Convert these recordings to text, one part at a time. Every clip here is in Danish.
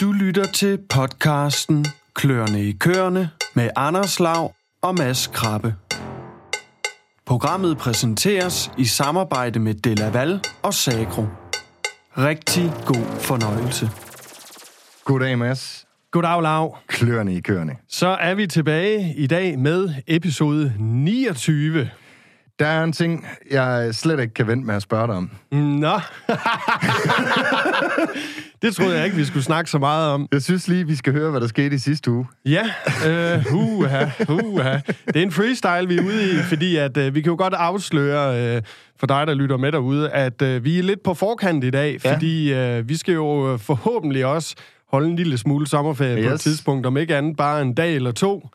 Du lytter til podcasten Klørne i Kørne med Anders Lav og Mads Krabbe. Programmet præsenteres i samarbejde med Delaval og Sagro. Rigtig god fornøjelse. Goddag, Mads. Goddag, Lav. Klørne i kørende. Så er vi tilbage i dag med episode 29. Der er en ting, jeg slet ikke kan vente med at spørge dig om. Nå. det troede jeg ikke, vi skulle snakke så meget om. Jeg synes lige, vi skal høre, hvad der skete i sidste uge. Ja, øh, huha, huha. Det er en freestyle, vi er ude i, fordi at, øh, vi kan jo godt afsløre øh, for dig, der lytter med derude, at øh, vi er lidt på forkant i dag, Ja. fordi øh, vi skal jo øh, forhåbentlig også holde en lille smule sommerferie yes. på et tidspunkt, om ikke andet bare en dag eller to.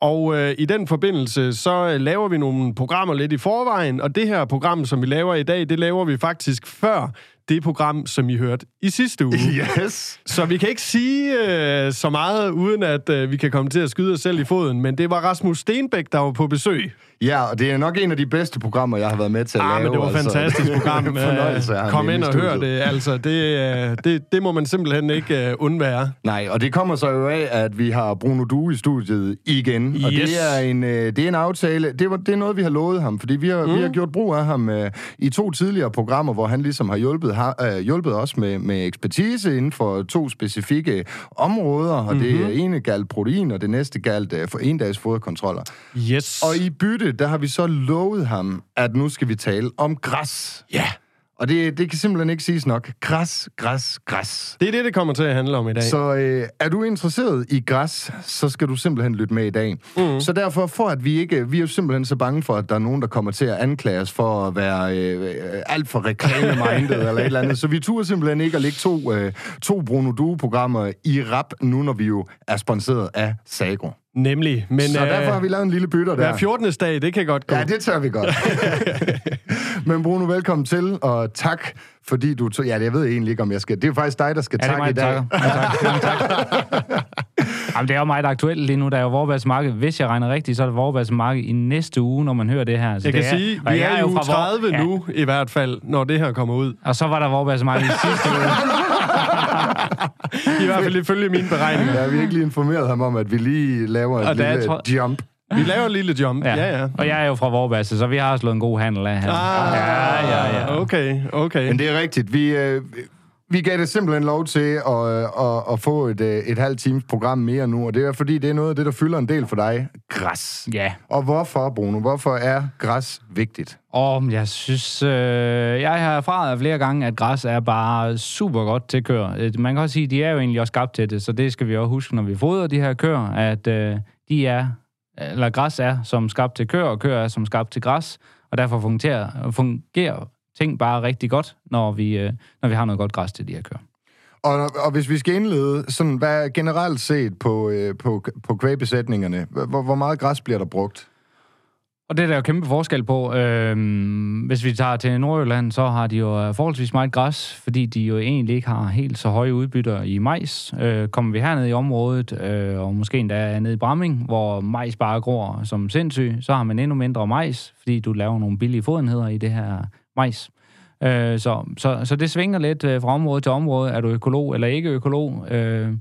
Og øh, i den forbindelse, så øh, laver vi nogle programmer lidt i forvejen, og det her program, som vi laver i dag, det laver vi faktisk før det program, som I hørte i sidste uge. Yes. Så vi kan ikke sige øh, så meget, uden at øh, vi kan komme til at skyde os selv i foden, men det var Rasmus Stenbæk, der var på besøg. Ja, og det er nok en af de bedste programmer, jeg har været med til at Ah, lave. men det var altså. fantastisk program. en fornøjelse at Kom ind og hør det. Altså, det, øh, det, det må man simpelthen ikke øh, undvære. Nej, og det kommer så jo af, at vi har Bruno Due i studiet igen. Og Yes. det er en, øh, det er en aftale. Det, var, det er noget, vi har lovet ham, fordi vi har, mm. vi har gjort brug af ham øh, i to tidligere programmer, hvor han ligesom har hjulpet, har, øh, hjulpet os med, med ekspertise inden for to specifikke områder. Og mm-hmm. Mhm. det ene galt protein, og det næste galt øh, for en dags foderkontroller. Yes. Og i bytte, der har vi så lovet ham, at nu skal vi tale om græs. Ja, Og det, det kan simpelthen ikke siges nok. Græs, græs, græs. det er det, det kommer til at handle om i dag. Så øh, er du interesseret i græs, så skal du simpelthen lytte med i dag. Mm. Så derfor, for at vi ikke... Vi er jo simpelthen så bange for, at der er nogen, der kommer til at anklage os for at være øh, alt for reklame-minded eller et eller andet. Så vi turer simpelthen ikke at lægge to, øh, to Bruno Due-programmer i rap, nu når vi jo er sponsoreret af Sagro. Nemlig. Men, Så derfor har vi lavet en lille bytter der. Hver 14. dag, det kan godt gå. Ja, det tør vi godt. Men Bruno, velkommen til, og tak, fordi du tog... Ja, jeg ved egentlig ikke, om jeg skal... Det er jo faktisk dig, der skal Ja, det er takke i dag. takker. Ja, tak. Tak. Jamen, det er jo meget aktuelt lige nu. Der er jo Vorbads Marked. Hvis jeg regner rigtigt, så er det Vorbads Marked i næste uge, når man hører det her. Så Jeg det kan sige, og vi er i uge fra Vor- 30 Ja, nu, i hvert fald, når det her kommer ud. Og så var der Vorbads Marked i sidste uge. I hvert fald ifølge mine beregninger. Har vi ikke lige informeret ham om, at vi lige laver Og et lille tro- jump. Vi laver en lille jump. Ja, ja. Og jeg er jo fra Vorbads, så vi har slået en god handel af her. Ah, ja, ja, ja. Okay, okay. Men det er rigtigt. Vi, øh, vi gav det simpelthen lov til at, øh, at, at få et, øh, et halvt times program mere nu, og det er fordi, det er noget af det, der fylder en del for dig. Græs. Ja. Og hvorfor, Bruno? Hvorfor er græs vigtigt? Og jeg synes, øh, jeg har erfaret flere gange, at græs er bare super godt til køer. Øh, Man kan også sige, at de er jo egentlig også skabt til det, så det skal vi også huske, når vi fodrer de her køer, at øh, de er, eller græs er som skabt til køer, og køer er som skabt til græs, og derfor fungerer, fungerer ting bare rigtig godt, når vi, øh, når vi har noget godt græs til de her køer. Og, og hvis vi skal indlede, sådan, hvad er generelt set på, øh, på, på kvægbesætningerne, hvor, hvor meget græs bliver der brugt? Og det er der jo kæmpe forskel på. Øhm, hvis vi tager til Nordjylland, så har de jo forholdsvis meget græs, fordi de jo egentlig ikke har helt så høje udbytter i majs. Øh, kommer vi herned i området, øh, og måske endda ned i Bramming, hvor majs bare gror som sindssyg, så har man endnu mindre majs, fordi du laver nogle billige fodenheder i det her majs. Øh, så, så, så det svinger lidt øh, fra område til område. Er du økolog eller ikke økolog? Øh,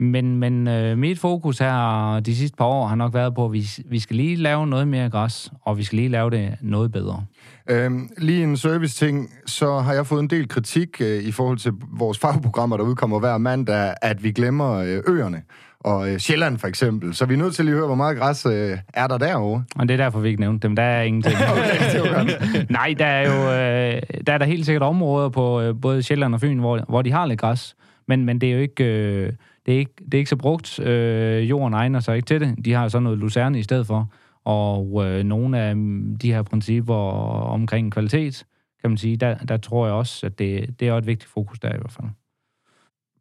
men, men øh, mit fokus her de sidste par år har nok været på, at vi, vi skal lige lave noget mere græs, og vi skal lige lave det noget bedre. Øhm, lige en service-ting, så har jeg fået en del kritik øh, i forhold til vores fagprogrammer, der udkommer hver mandag, at vi glemmer øh, øerne. Og øh, Sjælland for eksempel. Så vi er nødt til lige at høre, hvor meget græs øh, er der derovre. Og det er derfor, vi ikke nævnte dem. Der er ingenting. Okay. Nej, der er jo øh, der er der helt sikkert områder på øh, både Sjælland og Fyn, hvor, hvor de har lidt græs. Men, men det er jo ikke... Øh, det er ikke, det er ikke så brugt. Øh, jorden egner sig ikke til det. De har så noget lucerne i stedet for. Og øh, nogle af de her principper omkring kvalitet, kan man sige, der, der tror jeg også, at det, det er et vigtigt fokus der i hvert fald.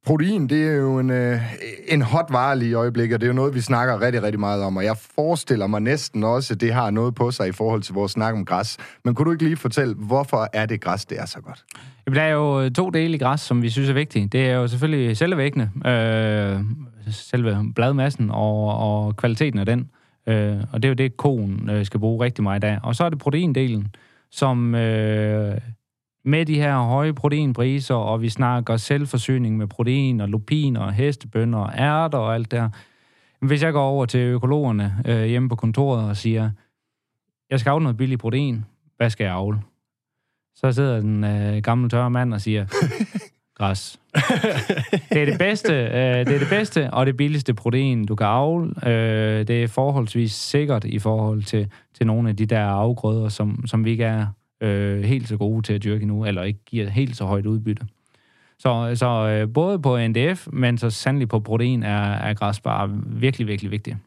Protein, det er jo en, øh, en hot vare lige i øjeblikket, og det er jo noget, vi snakker rigtig, rigtig meget om. Og jeg forestiller mig næsten også, at det har noget på sig i forhold til vores snak om græs. Men kunne du ikke lige fortælle, hvorfor er det græs, det er så godt? Jamen, der er jo øh, to dele i græs, som vi synes er vigtige. Det er jo selvfølgelig selve væggene, øh, selve bladmassen og, og kvaliteten af den. Øh, og det er jo det, koen øh, skal bruge rigtig meget af. Og så er det proteindelen, som øh, med de her høje proteinpriser, og vi snakker selvforsyning med protein og lupin og hestebønner og ærter og alt der. Hvis jeg går over til økologerne øh, hjemme på kontoret og siger, jeg skal avle noget billig protein, hvad skal jeg avle? Så sidder den øh, gamle tørre mand og siger, græs. det er det bedste, øh, det er det bedste og det billigste protein, du kan avle. Øh, det er forholdsvis sikkert i forhold til, til nogle af de der afgrøder, som, som vi ikke er øh, helt så gode til at dyrke nu, eller ikke giver helt så højt udbytte. Så, så øh, både på NDF, men så sandelig på protein, er, er græs bare virkelig, virkelig vigtigt.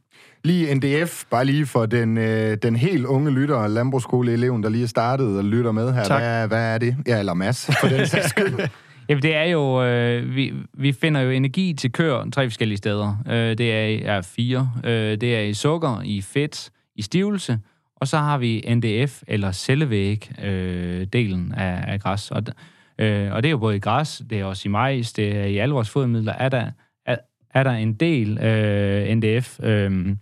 Lige NDF, bare lige for den, øh, den helt unge lytter, landbrugsskoleeleven, der lige er startet og lytter med her. Hvad, hvad er det? Ja, eller Mads, for den sags skyld. Jamen, det er jo... Øh, vi, vi finder jo energi til køer tre forskellige steder. Øh, det er, er fire. Øh, det er i sukker, i fedt, i stivelse, og så har vi NDF, eller cellevæg-delen øh, af, af græs. Og, øh, og det er jo både i græs, det er også i majs, det er i alle vores fodermidler, er der, er, er der en del øh, NDF. Øh,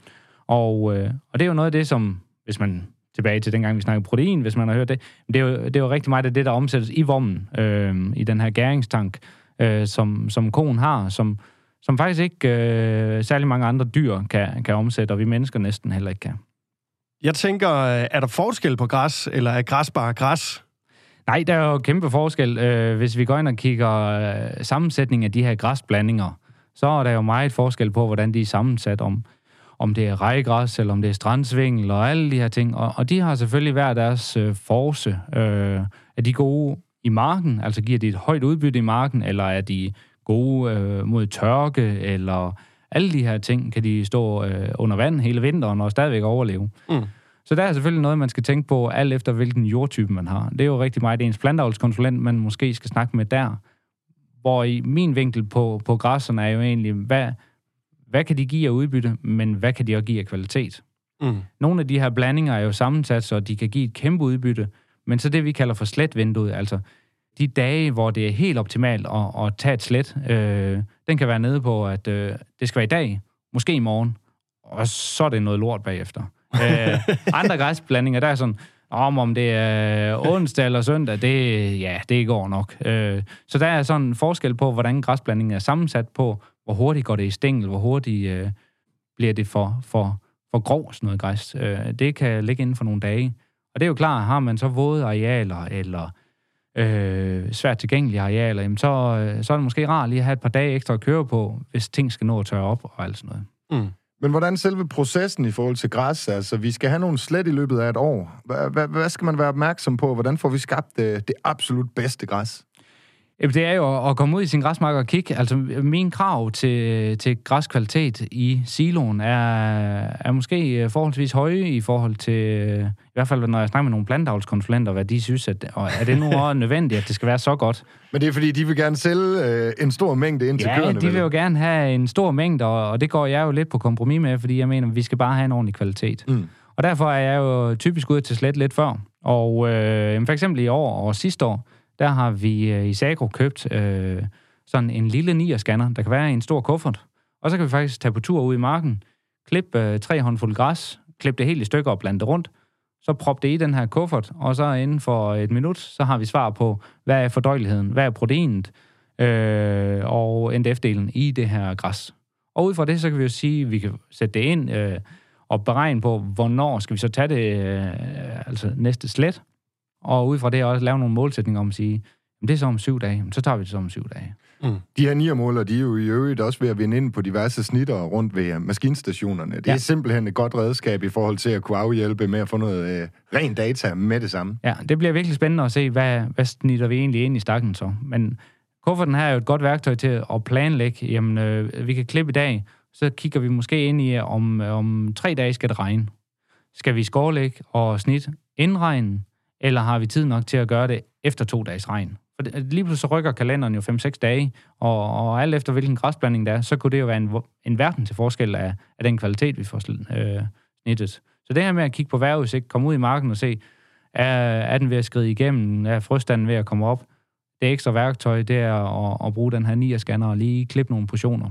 og, øh, og det er jo noget af det, som, hvis man tilbage til dengang, vi snakkede protein, hvis man har hørt det, det er jo, det er jo rigtig meget af det, der omsættes i vommen, øh, i den her gæringstank, øh, som, som konen har, som, som faktisk ikke øh, særlig mange andre dyr kan, kan omsætte, og vi mennesker næsten heller ikke kan. Jeg tænker, øh, er der forskel på græs, eller er græs bare græs? Nej, der er jo kæmpe forskel. Øh, hvis vi går ind og kigger øh, sammensætningen af de her græsblandinger, så er der jo meget forskel på, hvordan de er sammensat om, om det er rejegræs, eller om det er strandsvingel, og alle de her ting. Og, og de har selvfølgelig hver deres øh, force. Øh, er de gode i marken, altså giver de et højt udbytte i marken, eller er de gode øh, mod tørke, eller alle de her ting, kan de stå øh, under vand hele vinteren og stadigvæk overleve. Mm. Så der er selvfølgelig noget, man skal tænke på, alt efter hvilken jordtype man har. Det er jo rigtig meget ens plantavlskonsulent, man måske skal snakke med der. Hvor i min vinkel på, på græsserne er jo egentlig, hvad, hvad kan de give af udbytte, men hvad kan de også give af kvalitet? Mm. Nogle af de her blandinger er jo sammensat, så de kan give et kæmpe udbytte, men så det, vi kalder for sletvinduet, altså de dage, hvor det er helt optimalt at, at tage et slet, øh, den kan være nede på, at øh, det skal være i dag, måske i morgen, og så er det noget lort bagefter. øh, andre græsblandinger, der er sådan, om om det er onsdag eller søndag, det, ja, det går nok. Øh, så der er sådan en forskel på, hvordan græsblandingen er sammensat på, hvor hurtigt går det i stængel, hvor hurtigt øh, bliver det for, for, for grov sådan noget græs. Øh, det kan ligge inden for nogle dage. Og det er jo klart, har man så våde arealer, eller øh, svært tilgængelige arealer, jamen så, øh, så er det måske rart lige at have et par dage ekstra at køre på, hvis ting skal nå at tørre op og alt sådan noget. Mm. Men hvordan selve processen i forhold til græs? Altså, vi skal have nogle slet i løbet af et år. Hvad skal man være opmærksom på? Hvordan får vi skabt det, det absolut bedste græs? Det er jo at komme ud i sin græsmark og kigge. Altså, min krav til, til græskvalitet i siloen er, er måske øh, forholdsvis høje i forhold til, øh, i hvert fald når jeg snakker med nogle plantavlskonsulenter, hvad de synes, at og er det nu også nødvendigt, at det skal være så godt. Men det er fordi, de vil gerne sælge øh, en stor mængde ind til ja, køerne? De vil jo gerne have en stor mængde, og, og det går jeg jo lidt på kompromis med, fordi jeg mener, at vi skal bare have en ordentlig kvalitet. Mm. Og derfor er jeg jo typisk ude til slet lidt før. Og øh, for eksempel i år og sidste år, der har vi øh, i Sagro købt øh, sådan en lille nier-scanner, der kan være i en stor kuffert. Og så kan vi faktisk tage på tur ud i marken, klippe øh, tre håndfulde græs, klippe det helt i stykker og blande det rundt, så prop det i den her kuffert, og så inden for et minut, så har vi svar på, hvad er fordøjeligheden, hvad er proteinet øh, og NDF-delen i det her græs. Og ud fra det, så kan vi jo sige, at vi kan sætte det ind øh, og beregne på, hvornår skal vi så tage det øh, altså næste slet, og ud fra det også lave nogle målsætninger om at sige, det er så om syv dage, så tager vi det så om syv dage. Mm. De her niermåler, de er jo i øvrigt også ved at vinde ind på diverse snitter rundt ved maskinstationerne. Det ja. er simpelthen et godt redskab i forhold til at kunne afhjælpe med at få noget øh, ren data med det samme. Ja, det bliver virkelig spændende at se, hvad, hvad snitter vi egentlig ind i stakken så. Men kufferten her er jo et godt værktøj til at planlægge. Jamen, øh, vi kan klippe i dag, så kigger vi måske ind i, om, om tre dage skal det regne. Skal vi skårlægge og snit inden regnen, eller har vi tid nok til at gøre det efter to dages regn? For lige pludselig så rykker kalenderen jo 5-6 dage, og, og alt efter hvilken græsblanding der er, så kunne det jo være en, en verden til forskel af, af den kvalitet, vi får øh, snittet. Så det her med at kigge på vejrudsigt, komme ud i marken og se, er, er den ved at skride igennem, er frøstanden ved at komme op, det ekstra værktøj, det er at, at bruge den her 9-scanner og lige klippe nogle portioner.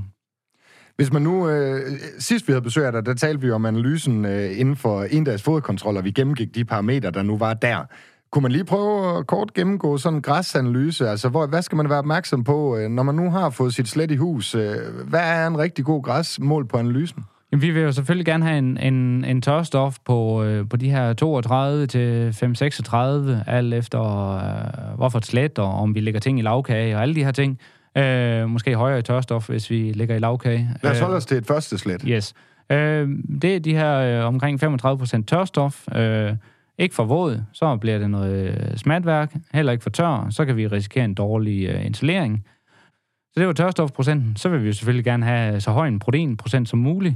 Hvis man nu, øh, sidst vi havde besøgt dig, der talte vi om analysen øh, inden for en dags foderkontrol, og vi gennemgik de parametre, der nu var der. Kunne man lige prøve at kort gennemgå sådan en græsanalyse? Altså, hvor, hvad skal man være opmærksom på, øh, når man nu har fået sit slet i hus? øh, Hvad er en rigtig god græsmål på analysen? Jamen, vi vil jo selvfølgelig gerne have en, en, en tørstof på, øh, på de her 32 til 536, alt efter øh, hvorfor et slet, og om vi lægger ting i lavkage og alle de her ting. Øh, måske højere i tørstof, hvis vi lægger i lavkage. Lad os Øh, holde os til et første slet. Yes. Øh, det er de her øh, omkring 35% tørstof. Øh, ikke for våd, så bliver det noget øh, smatværk. Heller ikke for tør, så kan vi risikere en dårlig øh, installering. Så det var tørstofprocenten. Så vil vi jo selvfølgelig gerne have så høj en proteinprocent som muligt.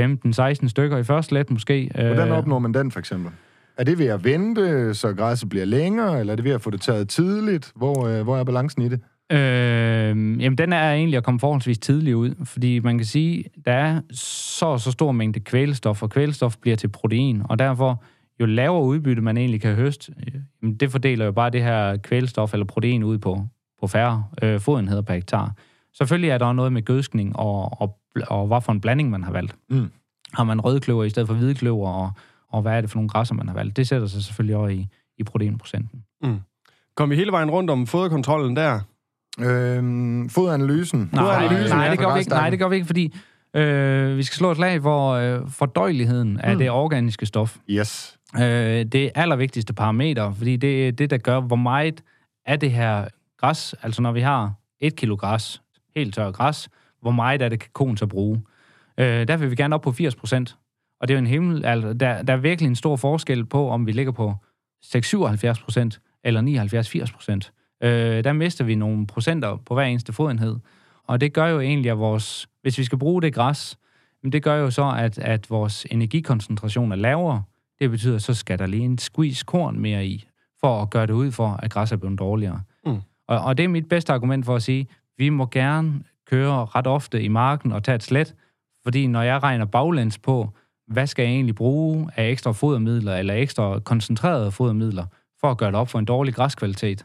15-16 stykker i første let måske. Hvordan Øh, opnår man den, for eksempel? Er det ved at vente, så græsset bliver længere, eller er det ved at få det taget tidligt? Hvor, øh, hvor er balancen i det? Øh, jamen, den er egentlig at komme forholdsvis tidligt ud, fordi man kan sige, der er så så stor mængde kvælstof, og kvælstof bliver til protein, og derfor jo lavere udbytte man egentlig kan høste, øh, jamen, det fordeler jo bare det her kvælstof eller protein ud på, på færre øh, fodenheder per hektar. Selvfølgelig er der noget med gødskning og, og, og hvad for en blanding man har valgt. Mm. Har man rødkløver i stedet for hvidkløver, og, og hvad er det for nogle græsser, man har valgt? Det sætter sig selvfølgelig også i, i proteinprocenten. Kom vi hele vejen rundt om foderkontrollen der? Øhm, fodanalysen. Nej, Fodanalysen, nej, ja, det gør vi ikke, nej, det gør vi ikke, fordi øh, vi skal slå et slag for øh, fordøjeligheden af Mm. det organiske stof. Yes. Øh, det allervigtigste parameter, fordi det er det, der gør, hvor meget af det her græs, altså når vi har et kilo græs, helt tør græs, hvor meget af det kan konen så bruge. Øh, der vil vi gerne op på 80 procent. Og det er jo en himmel, altså, der, der er virkelig en stor forskel på, om vi ligger på 6-77 procent eller 79-80 procent. Øh, der mister vi nogle procenter på hver eneste fodenhed. Og det gør jo egentlig, at vores, hvis vi skal bruge det græs, jamen det gør jo så, at, at vores energikoncentration er lavere. Det betyder, så skal der lige en squeeze korn mere i, for at gøre det ud for, at græs er blevet dårligere. Mm. Og, og det er mit bedste argument for at sige, vi må gerne køre ret ofte i marken og tage et slet, fordi når jeg regner baglæns på, hvad skal jeg egentlig bruge af ekstra fodermidler eller ekstra koncentrerede fodermidler for at gøre det op for en dårlig græskvalitet,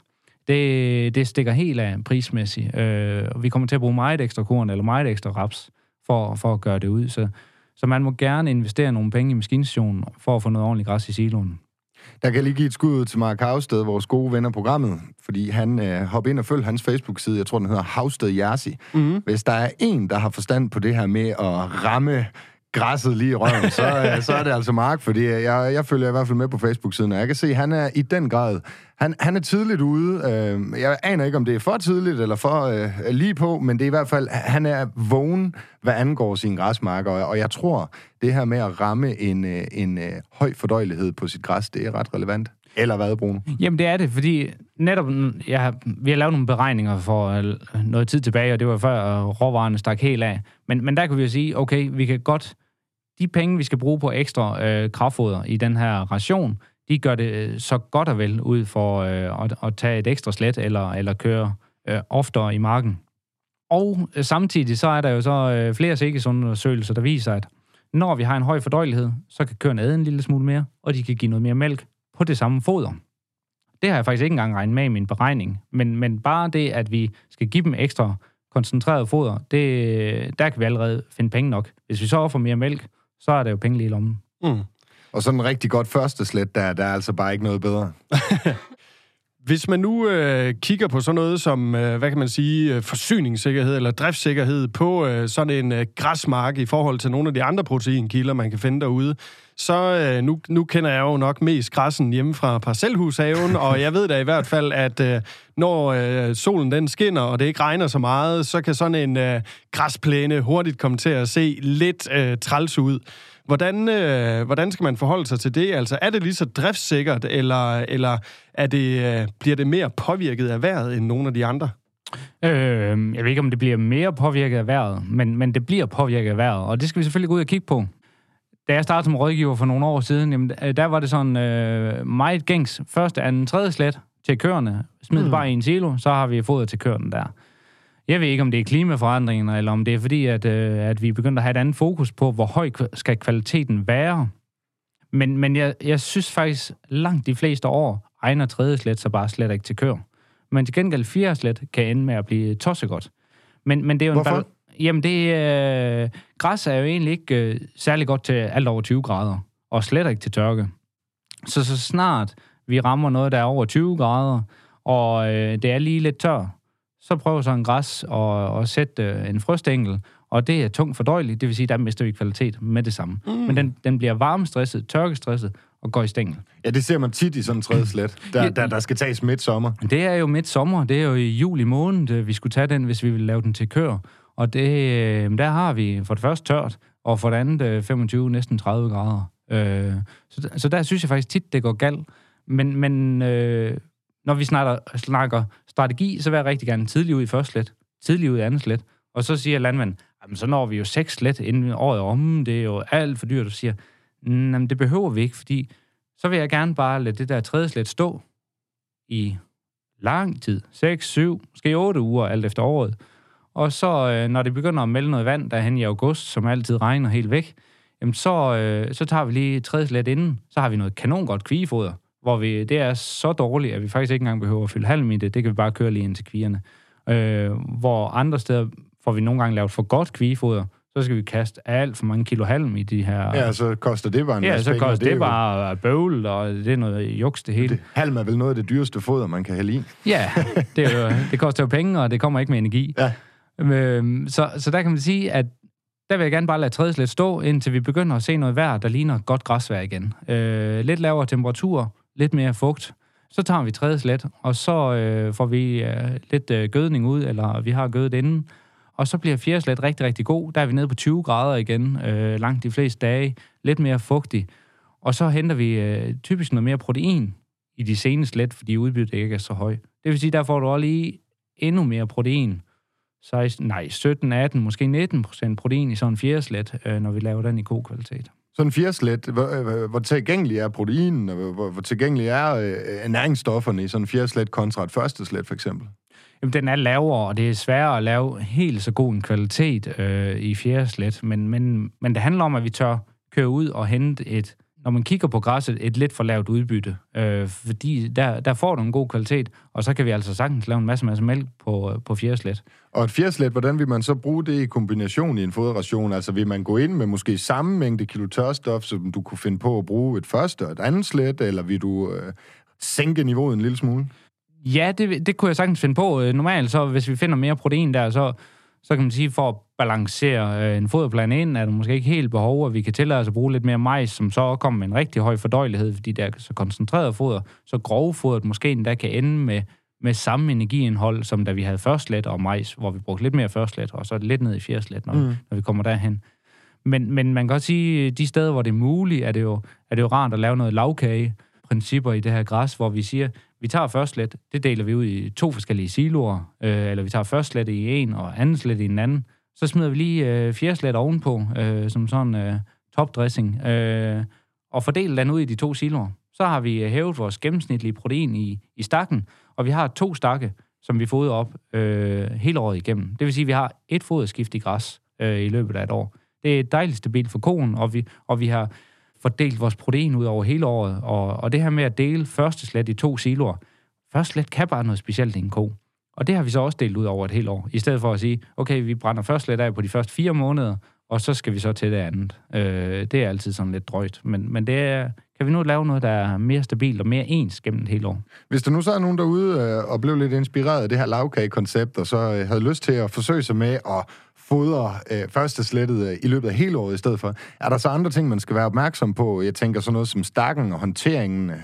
det, det stikker helt af prismæssigt. Øh, og vi kommer til at bruge meget ekstra korn eller meget ekstra raps for, for at gøre det ud. Så, så man må gerne investere nogle penge i maskinstationen for at få noget ordentligt græs i siloen. Der kan jeg lige give et skud ud til Mark Havsted, vores gode ven af programmet, fordi han øh, hop ind og følg hans Facebook-side. Jeg tror, den hedder Havsted Jersi. Mm. Hvis der er en, der har forstand på det her med at ramme græsset lige i røven, så, øh, så er det altså Mark, fordi jeg, jeg følger i hvert fald med på Facebook-siden, og jeg kan se, at han er i den grad, han, han er tidligt ude. Øh, jeg aner ikke, om det er for tidligt eller for øh, lige på, men det er i hvert fald, han er vågen, hvad angår sin græsmarker, og, og jeg tror, det her med at ramme en, øh, en øh, høj fordøjelighed på sit græs, det er ret relevant. Eller hvad, Bruno? Jamen, det er det, fordi netop, jeg, har- vi har lavet nogle beregninger for noget tid tilbage, og det var før råvarerne stak helt af. Men, men der kan vi jo sige, okay, vi kan godt, de penge, vi skal bruge på ekstra øh, kraftfoder i den her ration, de gør det øh, så godt og vel ud for øh, at, at tage et ekstra slet eller, eller køre øh, oftere i marken. Og øh, samtidig så er der jo så øh, flere sikkerhedsundersøgelser, der viser, at når vi har en høj fordøjelighed, så kan køerne æde en lille smule mere, og de kan give noget mere mælk på det samme foder. Det har jeg faktisk ikke engang regnet med i min beregning. Men, men bare det, at vi skal give dem ekstra koncentreret foder, det, der kan vi allerede finde penge nok. Hvis vi så får mere mælk, så er der jo penge lige i lommen. Mm. Og sådan en rigtig godt første slet, der, der er altså bare ikke noget bedre. Hvis man nu øh, kigger på sådan noget som, øh, hvad kan man sige, øh, forsyningssikkerhed eller driftssikkerhed på øh, sådan en øh, græsmark i forhold til nogle af de andre proteinkilder, man kan finde derude, så øh, nu, nu kender jeg jo nok mest græssen hjemme fra parcelhushaven, og jeg ved da i hvert fald, at øh, når øh, solen den skinner, og det ikke regner så meget, så kan sådan en øh, græsplæne hurtigt komme til at se lidt øh, træls ud. Hvordan, øh, hvordan skal man forholde sig til det? Altså, er det lige så driftssikkert, eller, eller er det, øh, bliver det mere påvirket af vejret end nogle af de andre? Øh, jeg ved ikke, om det bliver mere påvirket af vejret, men, men det bliver påvirket af vejret, og det skal vi selvfølgelig gå ud og kigge på. Da jeg startede som rådgiver for nogle år siden, jamen, øh, der var det sådan øh, meget gængs. Første, anden, tredje slet til køerne. Smid mm. Bare i en silo, så har vi foder til køerne der. Jeg ved ikke, om det er klimaforandringer, eller om det er fordi, at, øh, at vi er begyndt at have et andet fokus på, hvor høj skal kvaliteten være. Men, men jeg, jeg synes faktisk, langt de fleste år egner tredje slet så bare slet ikke til kør. Men til gengæld fjerde slet kan ende med at blive tossegodt. Men, men det er jo Hvorfor? En bal- Jamen, det, øh, græs er jo egentlig ikke øh, særlig godt til alt over 20 grader, og slet ikke til tørke. Så så snart vi rammer noget, der er over 20 grader, og øh, det er lige lidt tør, så prøv så en græs og, at sætte øh, en frøstængel, og det er tungt fordøjeligt, det vil sige, der mister vi kvalitet med det samme. Mm. Men den, den bliver varmestresset, tørkestresset og går i stængel. Ja, det ser man tit i sådan en tredje slet, der, der, der skal tages midt sommer. Det er jo midt sommer, det er jo i juli måned, øh, vi skulle tage den, hvis vi vil lave den til kør. Og det, øh, der har vi for det første tørt, og for det andet 25, næsten 30 grader. Øh, så, så der synes jeg faktisk tit, det går galt. Men, men øh, når vi snakker, snakker strategi, så vil jeg rigtig gerne tidlig ud i første slet, tidlig ud i andet slet. Og så siger landmanden, jamen så når vi jo seks slet inden året om, det er jo alt for dyrt. Og siger, jamen det behøver vi ikke, fordi så vil jeg gerne bare lade det der tredje slet stå i lang tid. 6, 7, måske 8 uger, alt efter året. Og så, øh, når det begynder at melde noget vand, der hen i august, som altid regner helt væk, jamen så, øh, så tager vi lige tredje slet inden. Så har vi noget kanon godt kvigefoder, hvor vi, det er så dårligt, at vi faktisk ikke engang behøver at fylde halm i det. Det kan vi bare køre lige ind til kvierne. Øh, hvor andre steder får vi nogle gange lavet for godt kvigefoder, så skal vi kaste alt for mange kilo halm i de her... Ja, så koster det bare en Ja, så penge, koster det, jo- bare bøvl, og det er noget juks, det hele. Det, halm er vel noget af det dyreste foder, man kan hælde i. Ja, det, er jo, det koster jo penge, og det kommer ikke med energi. Ja. Øhm, så, så der kan man sige, at der vil jeg gerne bare lade tredje slet stå, indtil vi begynder at se noget vejr, der ligner godt græsvejr igen. Øh, lidt lavere temperatur, lidt mere fugt. Så tager vi tredje slat, og så øh, får vi øh, lidt øh, gødning ud, eller vi har gødet inden. Og så bliver fjerde slat rigtig, rigtig god. Der er vi nede på 20 grader igen, øh, langt de fleste dage. Lidt mere fugtig. Og så henter vi øh, typisk noget mere protein i de seneste slet, fordi udbyttet ikke er så højt. Det vil sige, der får du også lige endnu mere protein. 16, nej, 17, 18, måske 19 procent protein i sådan en fjerde slet, øh, når vi laver den i god kvalitet. Sådan en fjerslet, øh, hvor, hvor tilgængelig er proteinen, og hvor, hvor tilgængelig er øh, næringsstofferne i sådan en fjerslet kontra et første slet, for eksempel? Jamen, den er lavere, og det er sværere at lave helt så god en kvalitet øh, i fjerslet, men, men, men det handler om, at vi tør køre ud og hente et, når man kigger på græsset, et lidt for lavt udbytte, øh, fordi der, der får du en god kvalitet, og så kan vi altså sagtens lave en masse, masse mælk på, på fjerde slet. Og et fjerslet, hvordan vil man så bruge det i kombination i en foderration? Altså vil man gå ind med måske samme mængde kilo tørstof, som du kunne finde på at bruge et første og et andet slet, eller vil du øh, sænke niveauet en lille smule? Ja, det, det kunne jeg sagtens finde på. Øh, Normalt, så hvis vi finder mere protein der, så, så kan man sige, for at balancere øh, en foderplan ind, er der måske ikke helt behov, at vi kan tillade os at bruge lidt mere majs, som så kommer med en rigtig høj fordøjelighed, fordi det er så koncentreret foder, så grove fodret måske endda kan ende med, med samme energiindhold, som da vi havde førstlet og majs, hvor vi brugte lidt mere førstlet, og så lidt ned i fjerdslet, når, mm. når vi kommer derhen. Men, men man kan godt sige, de steder, hvor det er muligt, er det jo, er det jo rart at lave noget lavkage principper i det her græs, hvor vi siger, vi tager først slet, det deler vi ud i to forskellige siloer, øh, eller vi tager først slet i en, og anden slet i en anden. Så smider vi lige øh, fjerde slet ovenpå, øh, som sådan øh, topdressing, øh, og fordeler den ud i de to siloer. Så har vi øh, hævet vores gennemsnitlige protein i, i stakken, og vi har to stakke, som vi fodrer op øh, hele året igennem. Det vil sige, at vi har et foderskift i græs øh, i løbet af et år. Det er dejligt stabilt for konen, og vi, og vi har fordelt vores protein ud over hele året. Og, og det her med at dele første slet i to siloer, første slet kan bare noget specielt i en ko. Og det har vi så også delt ud over et helt år, i stedet for at sige, okay, vi brænder først slet af på de første fire måneder, og så skal vi så til det andet. Øh, det er altid sådan lidt drøjt, men, men det er, kan vi nu lave noget, der er mere stabilt og mere ens gennem et helt år? Hvis der nu så er nogen derude øh, og blev lidt inspireret af det her lavkagekoncept, og så øh, havde lyst til at forsøge sig med at fodre øh, første slettet øh, i løbet af hele året i stedet for, er der så andre ting, man skal være opmærksom på? Jeg tænker sådan noget som stakken og håndteringen øh,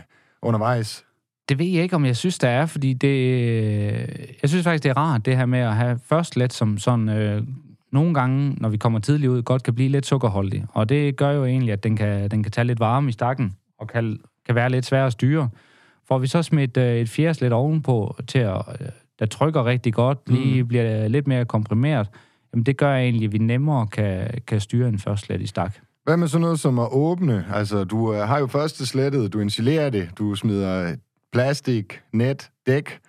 undervejs. Det ved jeg ikke, om jeg synes, der er, fordi det... Jeg synes faktisk, det er rart, det her med at have først let som sådan... Øh, nogle gange, når vi kommer tidligt ud, godt kan blive lidt sukkerholdig. Og det gør jo egentlig, at den kan, den kan tage lidt varme i stakken, og kan, kan være lidt svær at styre. Får vi så smidt øh, et fjerdslet ovenpå, til at, øh, der trykker rigtig godt, lige Mm. bliver lidt mere komprimeret, jamen det gør egentlig, at vi nemmere kan, kan styre en førstslet i stak. Hvad med sådan noget som at åbne? Altså, du øh, har jo første slettet, du insilerer det, du smider plastik, net, dæk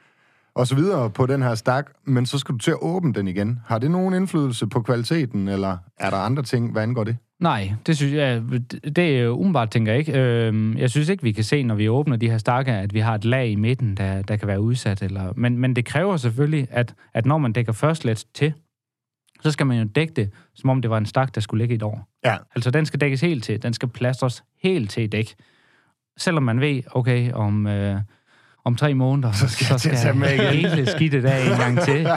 og så videre på den her stak, men så skal du til at åbne den igen. Har det nogen indflydelse på kvaliteten, eller er der andre ting, hvad angår det? Nej, det synes jeg, det- er jo umiddelbart, tænker jeg ikke. Øhm, Jeg synes ikke, vi kan se, når vi åbner de her stakker, at vi har et lag i midten, der, der kan være udsat. Eller, men, men det kræver selvfølgelig, at, at når man dækker først let til, så skal man jo dække det, som om det var en stak, der skulle ligge i et år. Ja. Altså, den skal dækkes helt til. Den skal plastres helt til i dæk. selvom man ved, okay, om, øh, om tre måneder, så skal, så skal jeg tage med igen. hele skidtet af en gang til.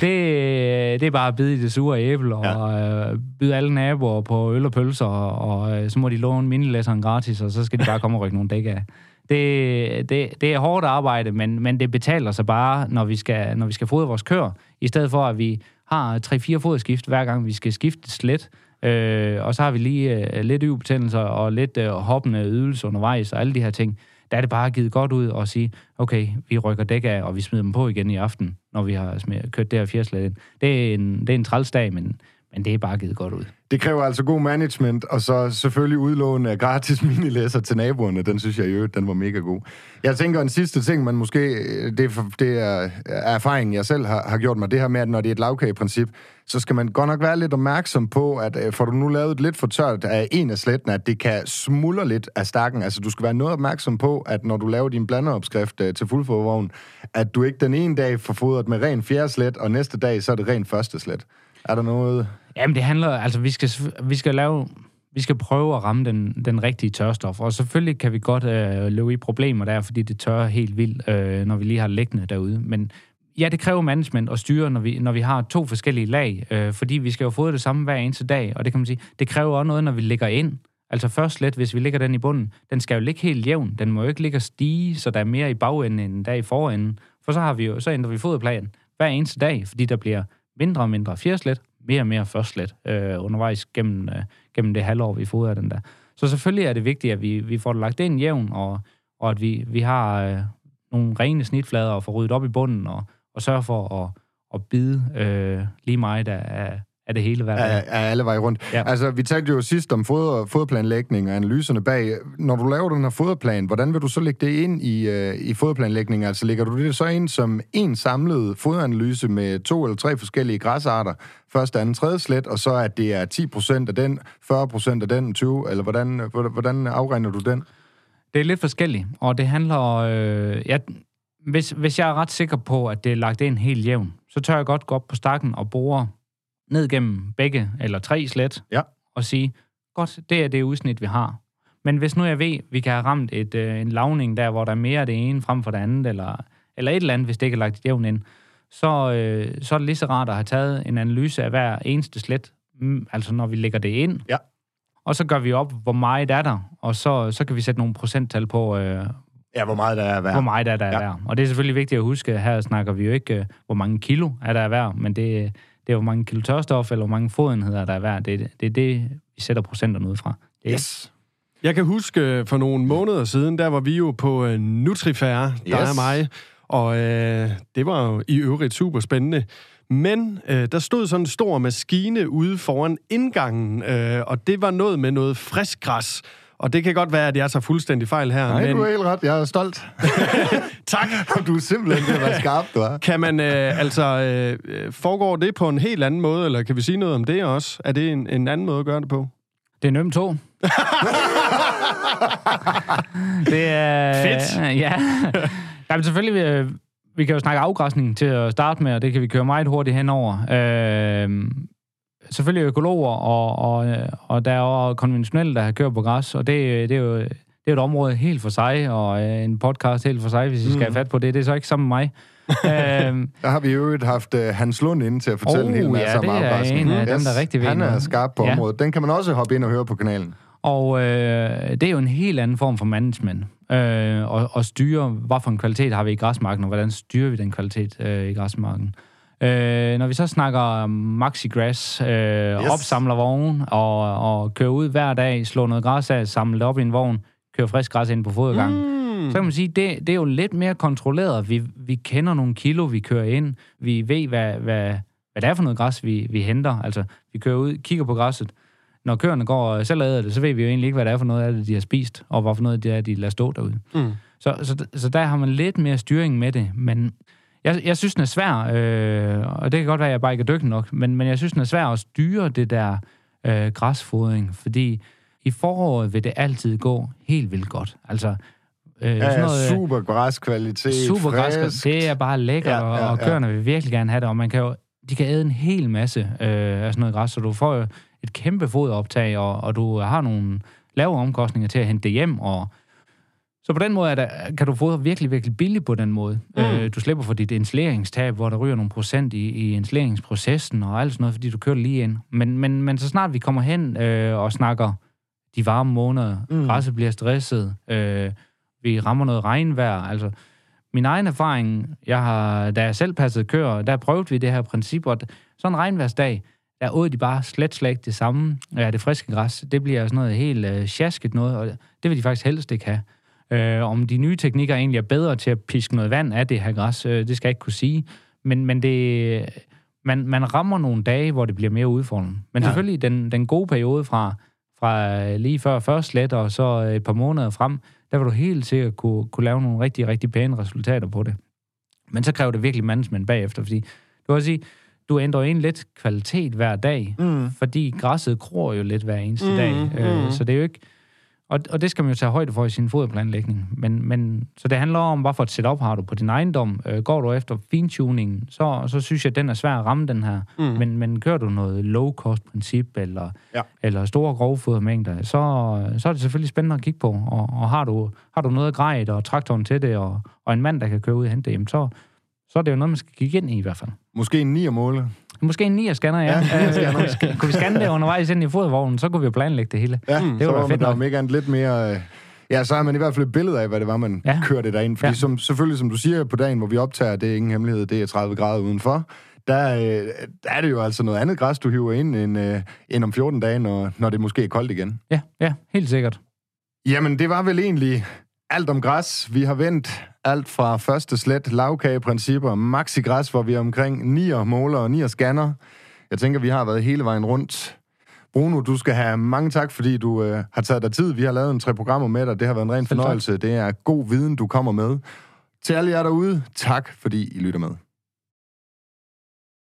Det, det er bare at bide i det sure æble, og ja. øh, byde alle naboer på øl og pølser, og, øh, så må de låne minilæsseren gratis, og så skal de bare komme og rykke nogle dæk af. Det, det, det er hårdt arbejde, men, men det betaler sig bare, når vi skal, når vi skal fodre vores kør, i stedet for at vi har 3-4 foderskift, hver gang vi skal skifte slet. Øh, og så har vi lige øh, lidt øvebetændelser og lidt øh, hoppende ydelse undervejs og alle de her ting. Der er det bare givet godt ud at sige, okay, vi rykker dæk af, og vi smider dem på igen i aften, når vi har kørt det her fjerslet ind. Det er en, det er en trælsdag, men men det er bare givet godt ud. Det kræver altså god management, og så selvfølgelig udlån af gratis minilæser til naboerne. Den synes jeg jo, den var mega god. Jeg tænker en sidste ting, man måske, det det er erfaringen, jeg selv har, har gjort mig, det her med, at når det er et lavkageprincip, så skal man godt nok være lidt opmærksom på, at øh, får du nu lavet lidt for tørt af en af sletten, at det kan smuldre lidt af stakken. Altså, du skal være noget opmærksom på, at når du laver din blanderopskrift uh, øh, til fuldfodervogn, at du ikke den ene dag får fodret med ren fjerde slet, og næste dag, så er det ren første slet. Er der noget... Jamen, det handler... Altså, vi skal, vi skal lave... Vi skal prøve at ramme den, den rigtige tørstof, og selvfølgelig kan vi godt øh, løbe i problemer der, fordi det tørrer helt vildt, øh, når vi lige har liggende derude. Men ja, det kræver management at styre, når vi, når vi har to forskellige lag, øh, fordi vi skal jo få det samme hver eneste dag, og det kan man sige, det kræver også noget, når vi lægger ind. Altså først let, hvis vi ligger den i bunden, den skal jo ligge helt jævn. Den må jo ikke ligge og stige, så der er mere i bagenden end der i forenden. For så har vi jo, så ændrer vi foderplanen hver eneste dag, fordi der bliver mindre og mindre fjerslet, mere og mere førstlet øh, undervejs gennem, øh, gennem det halvår, vi fodrer den der. Så selvfølgelig er det vigtigt, at vi, vi får det lagt ind jævn, og, og at vi, vi har øh, nogle rene snitflader og får ryddet op i bunden, og, og sørge for at, at bide øh, lige meget af, af det hele hver dag. Af, alle veje rundt. Ja. Altså, vi talte jo sidst om foder, foderplanlægning og analyserne bag. Når du laver den her foderplan, hvordan vil du så lægge det ind i, uh, i foderplanlægning? Altså, lægger du det så ind som en samlet foderanalyse med to eller tre forskellige græsarter, første, anden, tredje slet, og så at det er 10 procent af den, 40 procent af den, 20, eller hvordan, hvordan afregner du den? Det er lidt forskelligt, og det handler... Øh, ja, hvis, hvis jeg er ret sikker på, at det er lagt ind helt jævn, så tør jeg godt gå op på stakken og bore ned gennem begge eller tre slet, ja. og sige, godt, det er det udsnit, vi har. Men hvis nu jeg ved, vi kan have ramt et, øh, en lavning der, hvor der er mere af det ene frem for det andet, eller, eller et eller andet, hvis det ikke er lagt jævn ind, så, øh, så er det lige så rart at have taget en analyse af hver eneste slet, mm, altså når vi lægger det ind. Ja. Og så gør vi op, hvor meget er der, og så, så kan vi sætte nogle procenttal på, øh, Ja, hvor meget der er værd. Hvor meget der er, der er ja. værd. Og det er selvfølgelig vigtigt at huske, her snakker vi jo ikke, øh, hvor mange kilo er der er værd, men det, det er, hvor mange kilo tørstof eller hvor mange fodenheder, der er værd. Det, er, det er det, vi sætter procenterne ud fra. Det yes. Jeg kan huske øh, for nogle måneder siden, der var vi jo på uh, Nutrifair, yes. der er mig, og uh, det var jo i øvrigt super spændende. Men uh, der stod sådan en stor maskine ude foran indgangen, uh, og det var noget med noget frisk græs. Og det kan godt være, at jeg tager fuldstændig fejl her. Nej, men... du er helt ret. Jeg er stolt. tak. du er simpelthen det, være skarp, du er. Kan man, øh, altså, øh, foregår det på en helt anden måde, eller kan vi sige noget om det også? Er det en, en anden måde at gøre det på? Det er nemt to. det er... Fedt. Ja. Jamen selvfølgelig, vi, øh, vi kan jo snakke afgræsning til at starte med, og det kan vi køre meget hurtigt henover. Øh, selvfølgelig økologer, og, og, og der er også konventionelle, der har kørt på græs, og det, det er jo det er et område helt for sig, og øh, en podcast helt for sig, hvis I skal mm. have fat på det. Det er så ikke sammen med mig. øhm, der har vi jo haft uh, Hans Lund inde til at fortælle oh, en hel masse ja, om afgræsning. det er en af yes. dem, der er rigtig Han er skarp på ja. området. Den kan man også hoppe ind og høre på kanalen. Og øh, det er jo en helt anden form for management. Øh, og, og styre, hvad for en kvalitet har vi i græsmarken, og hvordan styrer vi den kvalitet øh, i græsmarken. Øh, når vi så snakker Maxi Grass, øh, yes. opsamler vogn og, og kører ud hver dag, slår noget græs af, samler det op i en vogn, kører frisk græs ind på fodergang. Mm. Så kan man sige, det, det er jo lidt mere kontrolleret. Vi, vi kender nogle kilo, vi kører ind. Vi ved, hvad, hvad, hvad det er for noget græs, vi, vi henter. Altså, vi kører ud, kigger på græsset. Når køerne går og selv æder det, så ved vi jo egentlig ikke, hvad det er for noget af det, de har spist, og hvad for noget det er, de lader stå derude. Mm. Så, så, så der har man lidt mere styring med det, men jeg, jeg synes, den er svær, øh, og det kan godt være, at jeg bare ikke er dygtig nok, men, men jeg synes, den er svær at styre det der øh, græsfodring, fordi i foråret vil det altid gå helt vildt godt. Altså, øh, ja, sådan noget, super græskvalitet, Super græskvalitet, det er bare lækker, ja, ja, ja. og køerne vil virkelig gerne have det, og man kan jo, de kan æde en hel masse øh, af sådan noget græs, så du får jo et kæmpe foderoptag, og, og du har nogle lave omkostninger til at hente det hjem, og Så på den måde er der, kan du få virkelig, virkelig billigt på den måde. Mm. Øh, du slipper for dit installeringstab, hvor der ryger nogle procent i, i installeringsprocessen og alt sådan noget, fordi du kører lige ind. Men, men, men så snart vi kommer hen øh, og snakker de varme måneder, mm. græsset bliver stresset, øh, vi rammer noget regnvejr, altså min egen erfaring, jeg har, da jeg selv passede køer, der prøvede vi det her princip, og sådan en regnværsdag, der åd de bare slet slet ikke det samme. Ja, det friske græs, det bliver sådan noget helt øh, sjasket noget, og det vil de faktisk helst ikke have. Øh, om de nye teknikker egentlig er bedre til at piske noget vand af det her græs, øh, det skal jeg ikke kunne sige. Men, men det, man, man rammer nogle dage, hvor det bliver mere udfordrende. Men ja. selvfølgelig den, den gode periode fra, fra lige før første slet og så et par måneder frem, der vil du helt sikkert kunne, kunne lave nogle rigtig, rigtig pæne resultater på det. Men så kræver det virkelig management bagefter, fordi du kan sige, du ændrer ind lidt kvalitet hver dag, mm. fordi græsset gror jo lidt hver eneste mm, dag. Øh, mm. Så det er jo ikke... Og, og det skal man jo tage højde for i sin foderplanlægning. Men, men, så det handler om, hvad for et setup har du på din ejendom. Øh, går du efter fintuning, så, så synes jeg, at den er svær at ramme, den her. Mm. Men, men kører du noget low-cost-princip, eller, ja. eller store grovfodermængder, så, så er det selvfølgelig spændende at kigge på. Og, og har, du, har du noget grej og traktoren til det, og, og en mand, der kan køre ud og hente det, jamen så, så er det jo noget, man skal kigge ind i i hvert fald. Måske en 9 måle. Måske en 9 scanner, ja. ja scanner. kunne vi scanne det undervejs ind i fodvognen, så kunne vi jo planlægge det hele. Ja, det så var fedt man ikke lidt mere... Øh, ja, så har man i hvert fald et billede af, hvad det var, man ja. kørte derind. Fordi ja. som, selvfølgelig, som du siger, på dagen, hvor vi optager, det er ingen hemmelighed, det er 30 grader udenfor. Der, øh, der er det jo altså noget andet græs, du hiver ind, end, øh, end om 14 dage, når, når det måske er koldt igen. Ja, ja, helt sikkert. Jamen, det var vel egentlig alt om græs. Vi har vendt alt fra første slet, lavkageprincipper, maxi-græs, hvor vi er omkring 9 måler og 9 scanner. Jeg tænker, vi har været hele vejen rundt. Bruno, du skal have mange tak, fordi du øh, har taget dig tid. Vi har lavet en tre programmer med dig. Det har været en ren fornøjelse. Det er god viden, du kommer med. Til alle jer derude, tak fordi I lytter med.